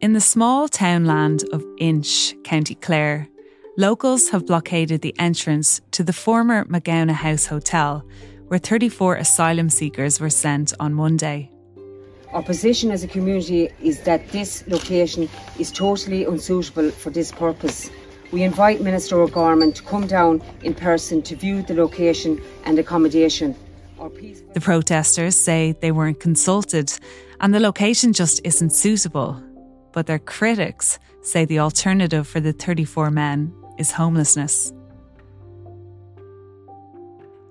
In the small townland of Inch, County Clare, locals have blockaded the entrance to the former Magowna House Hotel, where 34 asylum seekers were sent on Monday. Our position as a community is that this location is totally unsuitable for this purpose. We invite Minister O'Gorman to come down in person to view the location and accommodation. The protesters say they weren't consulted and the location just isn't suitable. But their critics say the alternative for the 34 men is homelessness.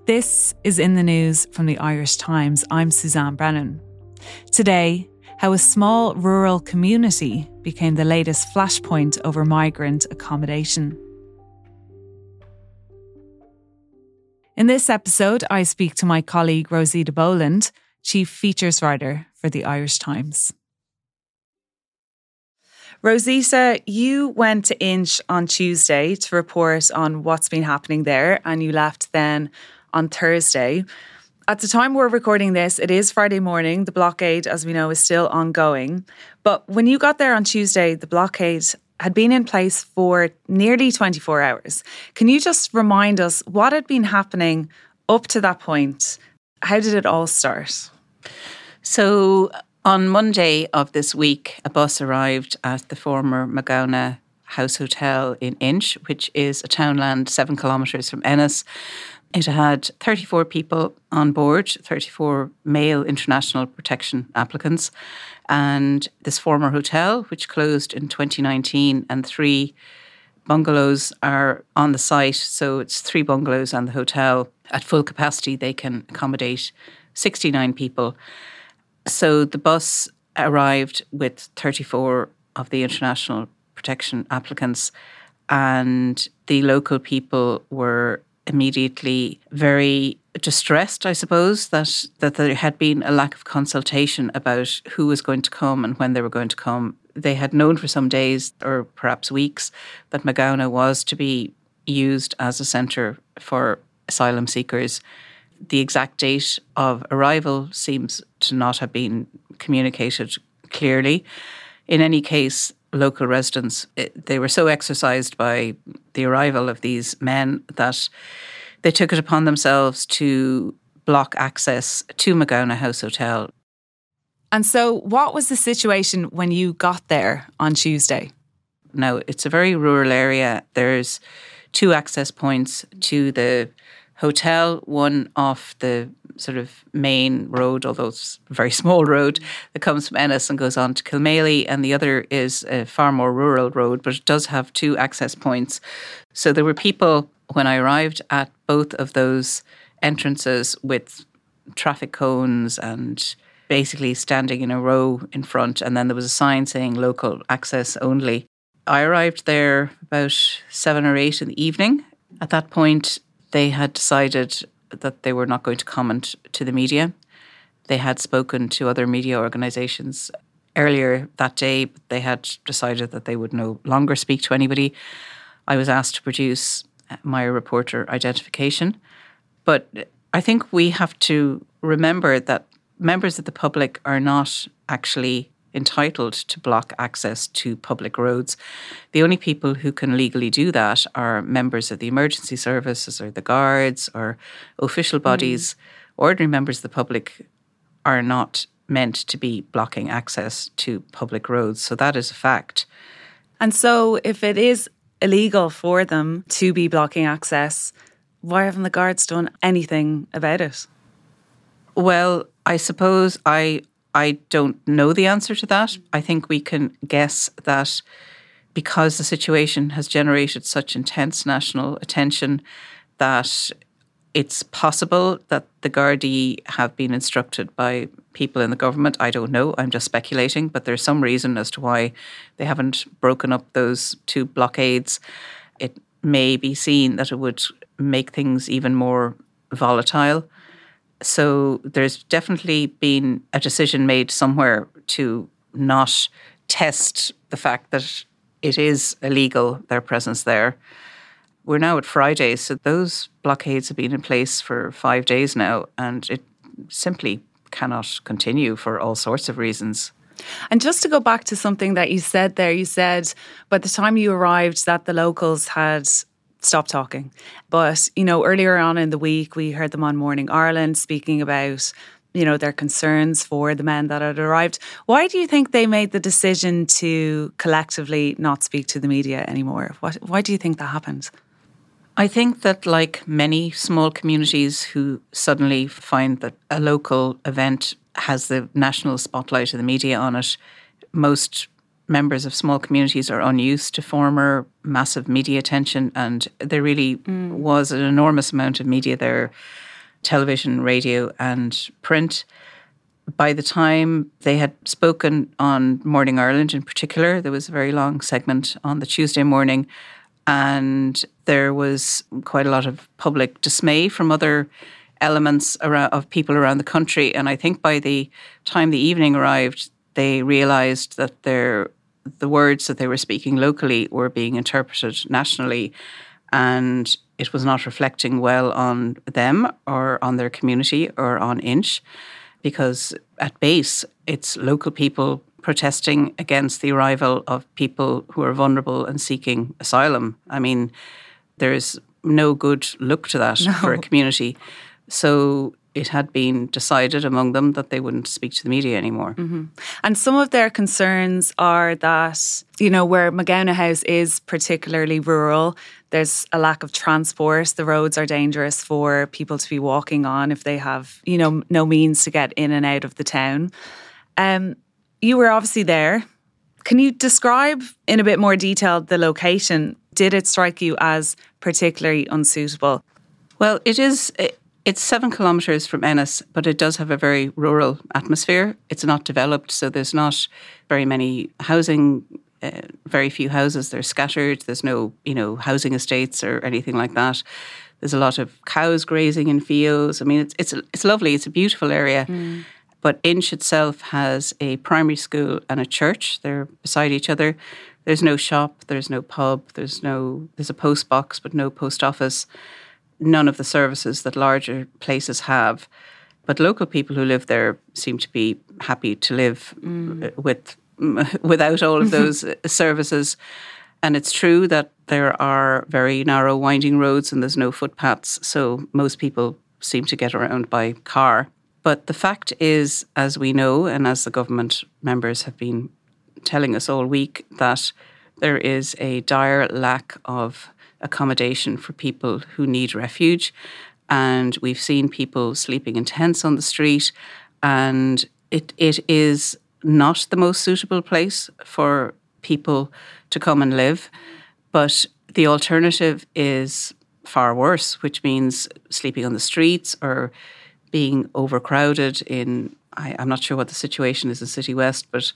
This is in the news from the Irish Times. I'm Suzanne Brennan. Today, how a small rural community became the latest flashpoint over migrant accommodation. In this episode, I speak to my colleague Rosita Boland, Chief Features Writer for the Irish Times. Rosita, you went to Inch on Tuesday to report on what's been happening there, and you left then on Thursday. At the time we're recording this, it is Friday morning. The blockade, as we know, is still ongoing. But when you got there on Tuesday, the blockade had been in place for nearly 24 hours. Can you just remind us what had been happening up to that point? How did it all start? So, on Monday of this week, a bus arrived at the former Magowna House Hotel in Inch, which is a townland seven kilometres from Ennis. It had 34 people on board, 34 male international protection applicants, and this former hotel, which closed in 2019, and three bungalows are on the site. So it's three bungalows and the hotel. At full capacity, they can accommodate 69 people. So the bus arrived with 34 of the international protection applicants, and the local people were immediately very distressed, I suppose, that, that there had been a lack of consultation about who was going to come and when they were going to come. They had known for some days or perhaps weeks that Magowna was to be used as a centre for asylum seekers. The exact date of arrival seems to not have been communicated clearly. In any case, local residents, it, they were so exercised by the arrival of these men that they took it upon themselves to block access to Magowna House Hotel. And so, what was the situation when you got there on Tuesday? Now, it's a very rural area. There's two access points to the hotel, one off the sort of main road, although it's a very small road that comes from Ennis and goes on to Kilmaley, and the other is a far more rural road, but it does have two access points. So there were people when I arrived at both of those entrances with traffic cones and basically standing in a row in front, and then there was a sign saying local access only. I arrived there about seven or eight in the evening. At that point, they had decided that they were not going to comment to the media. They had spoken to other media organisations earlier that day, but they had decided that they would no longer speak to anybody. I was asked to produce my reporter identification. But I think we have to remember that members of the public are not actually entitled to block access to public roads. The only people who can legally do that are members of the emergency services or the guards or official bodies. Mm. Ordinary members of the public are not meant to be blocking access to public roads. So that is a fact. And so, if it is illegal for them to be blocking access, why haven't the guards done anything about it? Well, I suppose I I don't know the answer to that. I think we can guess that because the situation has generated such intense national attention that it's possible that the Gardaí have been instructed by people in the government. I don't know. I'm just speculating, but there's some reason as to why they haven't broken up those two blockades. It may be seen that it would make things even more volatile. So there's definitely been a decision made somewhere to not test the fact that it is illegal, their presence there. We're now at Friday, so those blockades have been in place for five days now, and it simply cannot continue for all sorts of reasons. And just to go back to something that you said there, you said by the time you arrived that the locals had stopped talking. But, you know, earlier on in the week, we heard them on Morning Ireland speaking about you know their concerns for the men that had arrived. Why do you think they made the decision to collectively not speak to the media anymore? What, why do you think that happened? I think that, like many small communities who suddenly find that a local event has the national spotlight of the media on it, most members of small communities are unused to former massive media attention, and there really mm. was an enormous amount of media there television, radio, and print. By the time they had spoken on Morning Ireland in particular, there was a very long segment on the Tuesday morning, and there was quite a lot of public dismay from other elements around, of people around the country. And I think by the time the evening arrived, they realised that their the words that they were speaking locally were being interpreted nationally, and it was not reflecting well on them or on their community or on Inch, because at base it's local people protesting against the arrival of people who are vulnerable and seeking asylum. I mean, there's no good look to that no. for a community. So it had been decided among them that they wouldn't speak to the media anymore. Mm-hmm. And some of their concerns are that, you know, where Magowna House is particularly rural, there's a lack of transport. The roads are dangerous for people to be walking on if they have, you know, no means to get in and out of the town. Um, you were obviously there. Can you describe in a bit more detail the location? Did it strike you as particularly unsuitable? Well, it is. It's seven kilometres from Ennis, but it does have a very rural atmosphere. It's not developed, so there's not very many housing, uh, very few houses. They're scattered. There's no, you know, housing estates or anything like that. There's a lot of cows grazing in fields. I mean, it's it's it's lovely. It's a beautiful area. Mm. But Inch itself has a primary school and a church. They're beside each other. There's no shop. There's no pub. There's no. There's a post box, but no post office none of the services that larger places have. But local people who live there seem to be happy to live mm. with without all of those services. And it's true that there are very narrow, winding roads and there's no footpaths. So most people seem to get around by car. But the fact is, as we know, and as the government members have been telling us all week, that there is a dire lack of accommodation for people who need refuge. And we've seen people sleeping in tents on the street. And it, it is not the most suitable place for people to come and live. But the alternative is far worse, which means sleeping on the streets or being overcrowded in. I, am not sure what the situation is in City West, but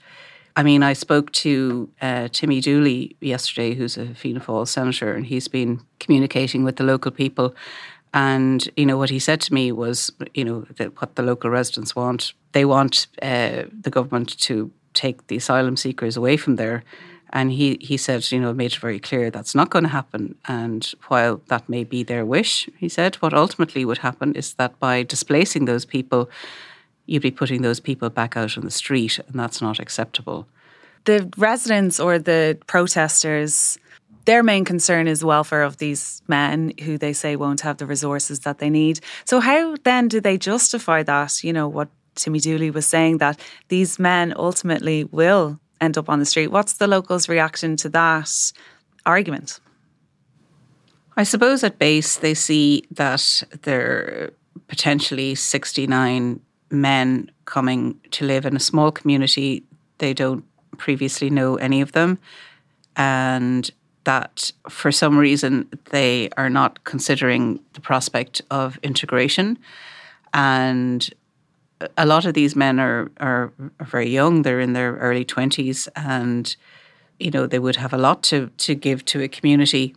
I mean, I spoke to uh, Timmy Dooley yesterday, who's a Fianna Fáil senator, and he's been communicating with the local people. And you know what he said to me was, you know, that what the local residents want, they want uh, the government to take the asylum seekers away from there. And he, he said, you know, made it very clear that's not going to happen. And while that may be their wish, he said, what ultimately would happen is that by displacing those people, you'd be putting those people back out on the street, and that's not acceptable. The residents or the protesters, their main concern is welfare of these men who they say won't have the resources that they need. So, how then do they justify that? You know, what Timmy Dooley was saying that these men ultimately will end up on the street. What's the locals' reaction to that argument? I suppose at base they see that there are potentially 69 men coming to live in a small community. They don't previously know any of them. And that for some reason they are not considering the prospect of integration. And a lot of these men are, are, are very young, they're in their early 20s, and you know, they would have a lot to, to give to a community.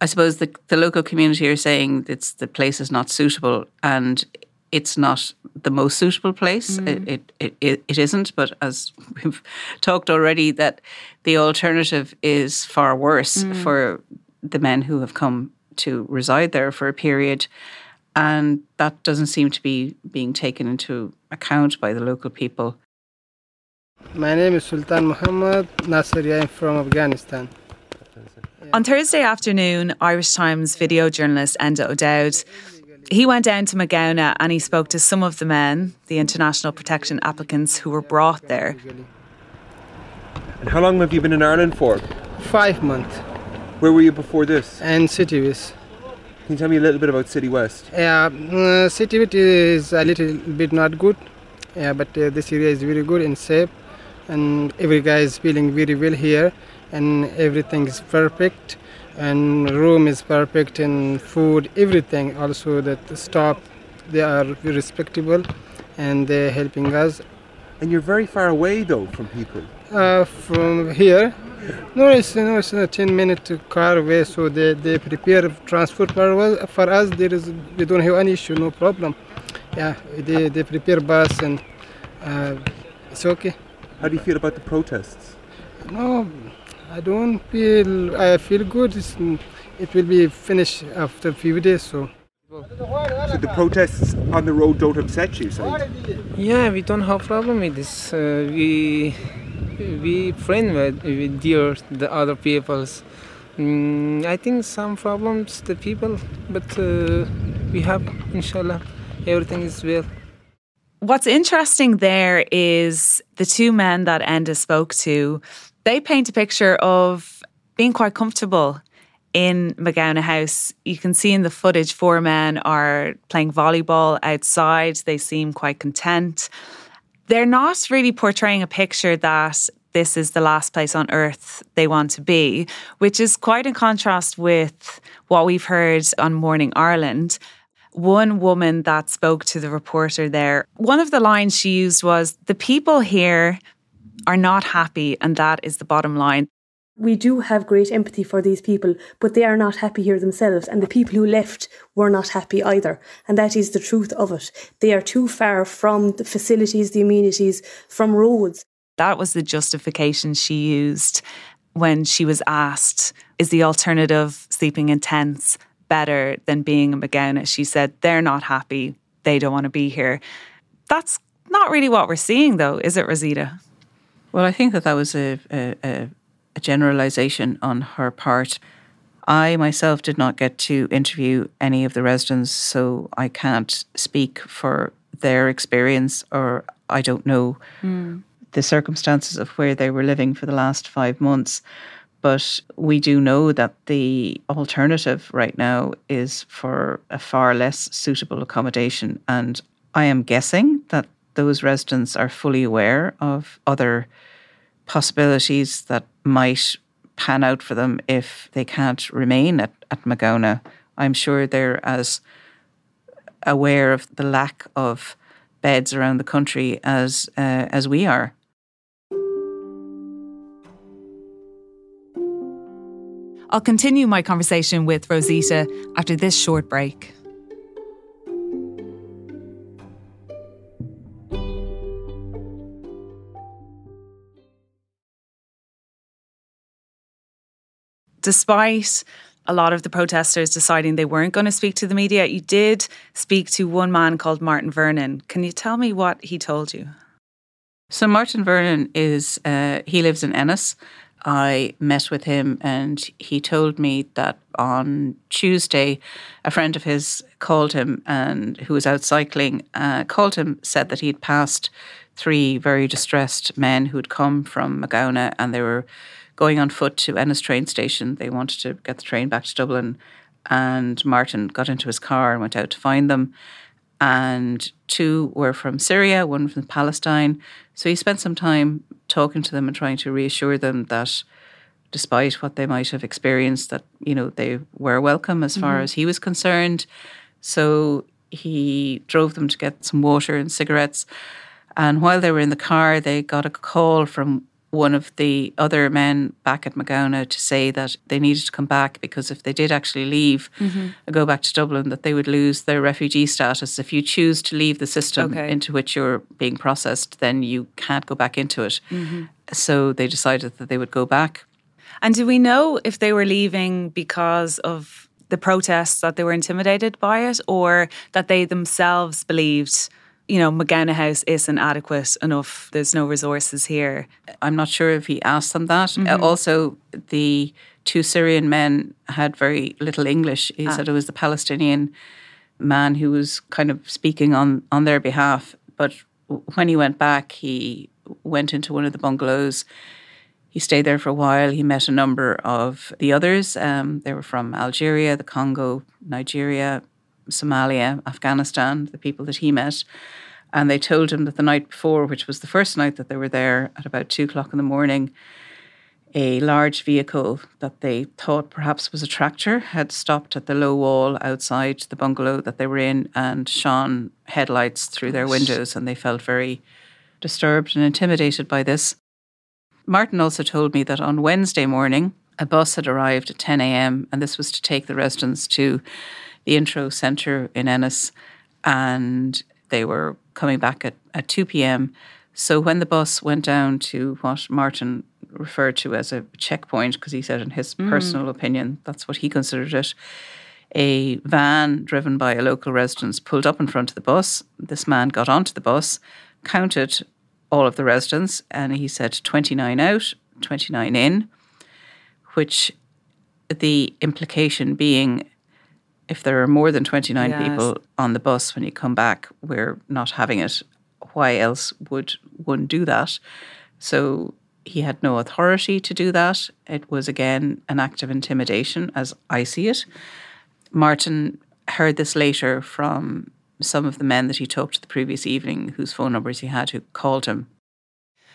I suppose the, the local community are saying it's the place is not suitable, and it's not the most suitable place. Mm. It, it, it, it isn't, but as we've talked already, that the alternative is far worse mm. for the men who have come to reside there for a period. And that doesn't seem to be being taken into account by the local people. My name is Sultan Muhammad Nasiri. I'm from Afghanistan. On Thursday afternoon, Irish Times video journalist Enda O'Dowd he went down to Magowna and he spoke to some of the men, the international protection applicants who were brought there. And how long have you been in Ireland for? Five months. Where were you before this? And City West. Can you tell me a little bit about City West? Yeah, uh, City West is a little bit not good. Yeah, but uh, this area is very good and safe, and every guy is feeling very well here, and everything is perfect and room is perfect and food everything also that staff they are respectable and they're helping us. And you're very far away though from people. Uh, from here? No it's no it's a 10 minute car away so they, they prepare transport for, for us. There is we don't have any issue no problem. Yeah they, they prepare bus and uh, it's okay. How do you feel about the protests? No I don't feel I feel good. It's, it will be finished after a few days. So. So the protests on the road don't upset you, so? Yeah, we don't have problem with this. Uh, we we friend with, with dear the other peoples. Mm, I think some problems the people, but uh, we have inshallah everything is well. What's interesting there is the two men that Enda spoke to they paint a picture of being quite comfortable in Magowna House. You can see in the footage four men are playing volleyball outside. They seem quite content. They're not really portraying a picture that this is the last place on earth they want to be, which is quite in contrast with what we've heard on Morning Ireland. One woman that spoke to the reporter there, one of the lines she used was The people here are not happy, and that is the bottom line. We do have great empathy for these people, but they are not happy here themselves, and the people who left were not happy either. And that is the truth of it. They are too far from the facilities, the amenities, from roads. That was the justification she used when she was asked, Is the alternative sleeping in tents better than being in Magowna? She said, They're not happy. They don't want to be here. That's not really what we're seeing, though, is it, Rosita? Well, I think that that was a, a, a generalization on her part. I myself did not get to interview any of the residents, so I can't speak for their experience, or I don't know mm. the circumstances of where they were living for the last five months. But we do know that the alternative right now is for a far less suitable accommodation. And I am guessing that those residents are fully aware of other possibilities that might pan out for them if they can't remain at, at Magowna. I'm sure they're as aware of the lack of beds around the country as uh, as we are. I'll continue my conversation with Rosita after this short break. Despite a lot of the protesters deciding they weren't going to speak to the media, you did speak to one man called Martin Vernon. Can you tell me what he told you? So Martin Vernon is uh, he lives in Ennis. I met with him and he told me that on Tuesday, a friend of his called him and who was out cycling, uh, called him, said that he'd passed three very distressed men who'd come from Magowna and they were going on foot to Ennis train station. They wanted to get the train back to Dublin, and Martin got into his car and went out to find them. And two were from Syria, one from Palestine. So he spent some time talking to them and trying to reassure them that despite what they might have experienced, that, you know, they were welcome as far mm-hmm. as he was concerned. So he drove them to get some water and cigarettes. And while they were in the car, they got a call from one of the other men back at Magowna to say that they needed to come back because if they did actually leave mm-hmm. and go back to Dublin, that they would lose their refugee status. If you choose to leave the system okay. into which you're being processed, then you can't go back into it. Mm-hmm. So they decided that they would go back. And do we know if they were leaving because of the protests that they were intimidated by it or that they themselves believed you know, Magowna House isn't adequate enough. There's no resources here. I'm not sure if he asked them that. Mm-hmm. Uh, also, the two Syrian men had very little English. He ah. said it was the Palestinian man who was kind of speaking on, on their behalf. But when he went back, he went into one of the bungalows. He stayed there for a while. He met a number of the others. Um, they were from Algeria, the Congo, Nigeria, Somalia, Afghanistan, the people that he met. And they told him that the night before, which was the first night that they were there at about two o'clock in the morning, a large vehicle that they thought perhaps was a tractor had stopped at the low wall outside the bungalow that they were in and shone headlights through their windows, and they felt very disturbed and intimidated by this. Martin also told me that on Wednesday morning, a bus had arrived at 10 a.m., and this was to take the residents to the Intreo centre in Ennis, and they were coming back at, at 2 p.m. So when the bus went down to what Martin referred to as a checkpoint, because he said, in his mm. personal opinion, that's what he considered it. A van driven by a local resident pulled up in front of the bus. This man got onto the bus, counted all of the residents, and he said 29 out, 29 in, which the implication being if there are more than 29 yes. people on the bus when you come back, we're not having it. Why else would one do that? So he had no authority to do that. It was again an act of intimidation, as I see it. Martin heard this later from some of the men that he talked to the previous evening, whose phone numbers he had, who called him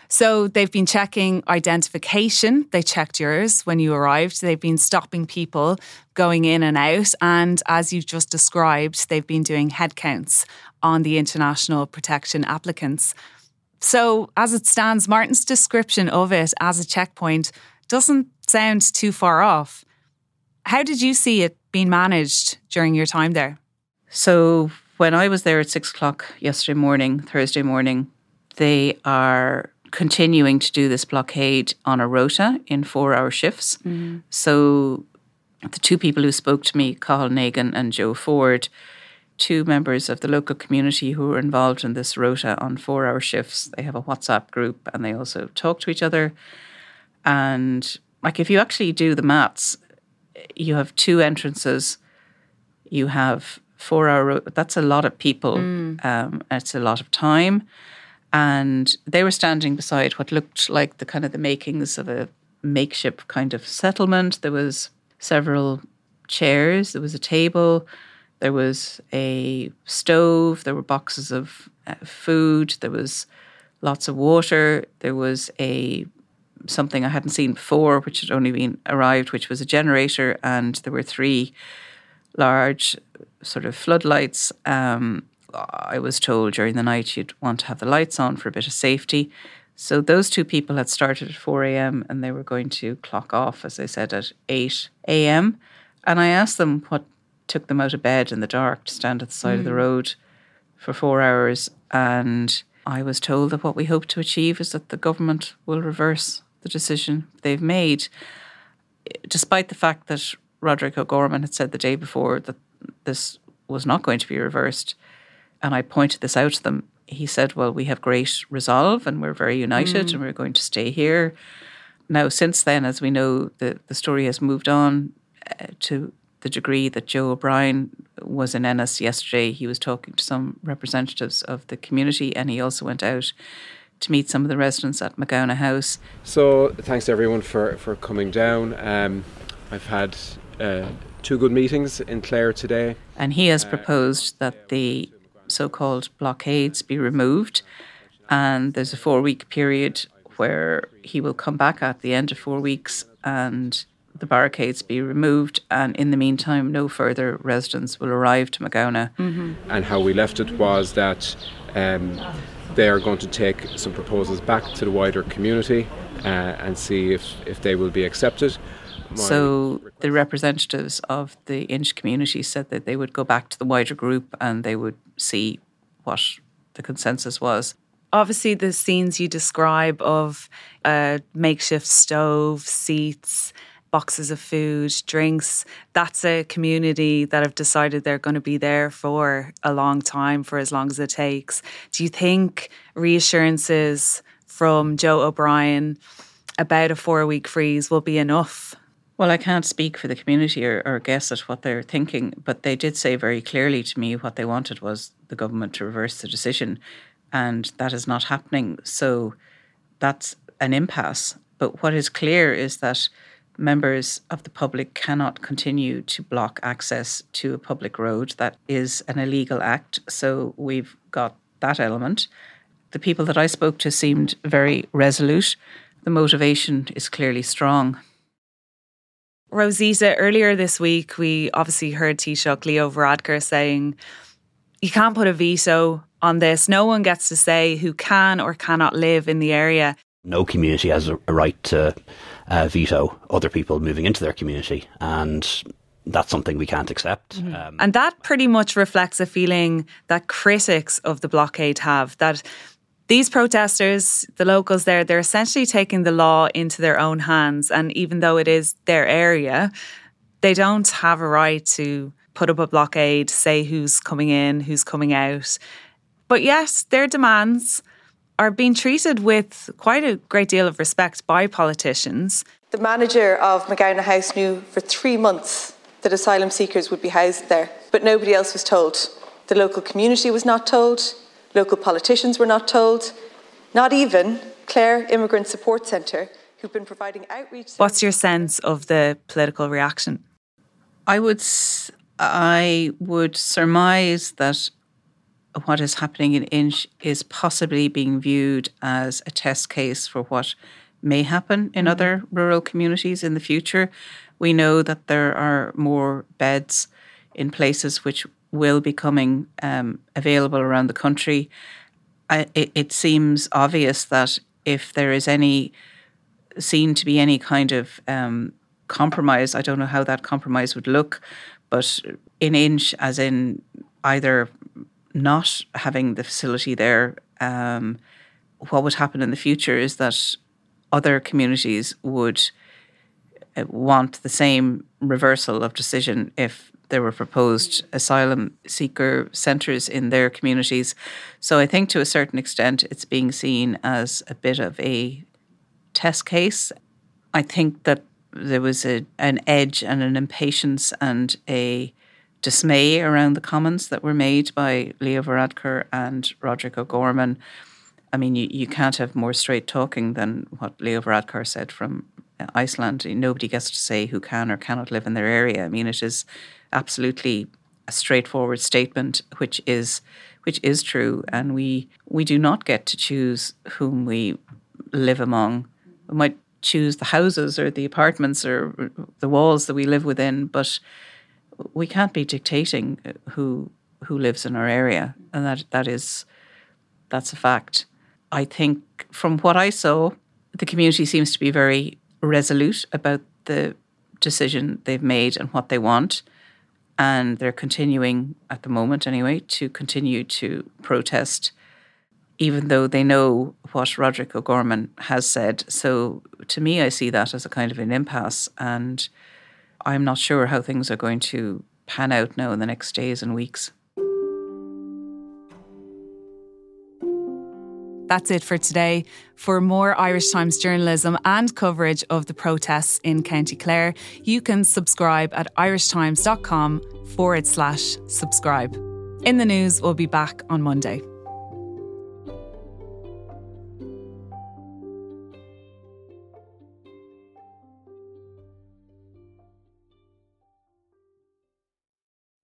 so they've been checking identification. They checked yours when you arrived. They've been stopping people going in and out. And as you've just described, they've been doing head counts on the international protection applicants. So, as it stands, Martin's description of it as a checkpoint doesn't sound too far off. How did you see it being managed during your time there? So, when I was there at six o'clock yesterday morning, Thursday morning, they are continuing to do this blockade on a rota in four hour shifts. Mm. So the two people who spoke to me, Cathal Nagan and Joe Ford, two members of the local community who were involved in this rota on four hour shifts. They have a WhatsApp group and they also talk to each other. And like if you actually do the maths, you have two entrances, you have four hour, that's a lot of people, mm. um, it's a lot of time and they were standing beside what looked like the kind of the makings of a makeshift kind of settlement. There was several chairs, there was a table, there was a stove, there were boxes of uh, food, there was lots of water, there was a something I hadn't seen before, which had only been arrived, which was a generator, and there were three large sort of floodlights. Um, I was told during the night you'd want to have the lights on for a bit of safety. So those two people had started at 4 a.m. and they were going to clock off, as I said, at 8 a.m. And I asked them what took them out of bed in the dark to stand at the side mm. of the mm. road for four hours. And I was told that what we hope to achieve is that the government will reverse the decision they've made, despite the fact that Roderick O'Gorman had said the day before that this was not going to be reversed and I pointed this out to them, he said, Well, we have great resolve and we're very united mm. and we're going to stay here. Now, since then, as we know, the, the story has moved on uh, to the degree that Joe O'Brien was in Ennis yesterday. He was talking to some representatives of the community and he also went out to meet some of the residents at Magowna House. So, thanks to everyone for, for coming down. Um, I've had uh, two good meetings in Clare today. And he has uh, proposed that the so called blockades be removed. And there's a four week period where he will come back at the end of four weeks and the barricades be removed. And in the meantime, no further residents will arrive to Magowna. Mm-hmm. And how we left it was that um, they are going to take some proposals back to the wider community uh, and see if, if they will be accepted. So the representatives of the Inch community said that they would go back to the wider group and they would see what the consensus was. Obviously, the scenes you describe of a makeshift stove, seats, boxes of food, drinks. That's a community that have decided they're going to be there for a long time, for as long as it takes. Do you think reassurances from Joe O'Brien about a four week freeze will be enough? Well, I can't speak for the community or, or, guess at what they're thinking, but they did say very clearly to me what they wanted was the government to reverse the decision, and that is not happening. So that's an impasse. But what is clear is that members of the public cannot continue to block access to a public road. That is an illegal act. So we've got that element. The people that I spoke to seemed very resolute. The motivation is clearly strong. Rosita, earlier this week, we obviously heard Taoiseach Leo Varadkar saying, you can't put a veto on this. No one gets to say who can or cannot live in the area. No community has a right to uh, veto other people moving into their community. And that's something we can't accept. Mm-hmm. Um, and that pretty much reflects a feeling that critics of the blockade have that these protesters, the locals there, they're essentially taking the law into their own hands. And even though it is their area, they don't have a right to put up a blockade, say who's coming in, who's coming out. But yes, their demands are being treated with quite a great deal of respect by politicians. The manager of Magowna House knew for three months that asylum seekers would be housed there, but nobody else was told. The local community was not told, local politicians were not told, not even Clare Immigrant Support Centre, who've been providing outreach. What's your sense of the political reaction? I would, I would surmise that what is happening in Inch is possibly being viewed as a test case for what may happen in mm-hmm. other rural communities in the future. We know that there are more beds in places which will be coming um, available around the country. I, it, it seems obvious that if there is any seen to be any kind of um, compromise, I don't know how that compromise would look, but in Inch, as in either not having the facility there, um, what would happen in the future is that other communities would uh, want the same reversal of decision if there were proposed asylum seeker centres in their communities. So I think to a certain extent it's being seen as a bit of a test case. I think that there was a, an edge and an impatience and a dismay around the comments that were made by Leo Varadkar and Roderick O'Gorman. I mean, you, you can't have more straight talking than what Leo Varadkar said from Iceland. Nobody gets to say who can or cannot live in their area. I mean, it is absolutely a straightforward statement, which is which is true, and we we do not get to choose whom we live among. We might choose the houses or the apartments or the walls that we live within, but we can't be dictating who who lives in our area, and that that is that's a fact. I think from what I saw, the community seems to be very resolute about the decision they've made and what they want. And they're continuing, at the moment anyway, to continue to protest, even though they know what Roderick O'Gorman has said. So to me, I see that as a kind of an impasse. And I'm not sure how things are going to pan out now in the next days and weeks. That's it for today. For more Irish Times journalism and coverage of the protests in County Clare, you can subscribe at irishtimes.com forward slash subscribe. In the news, we'll be back on Monday.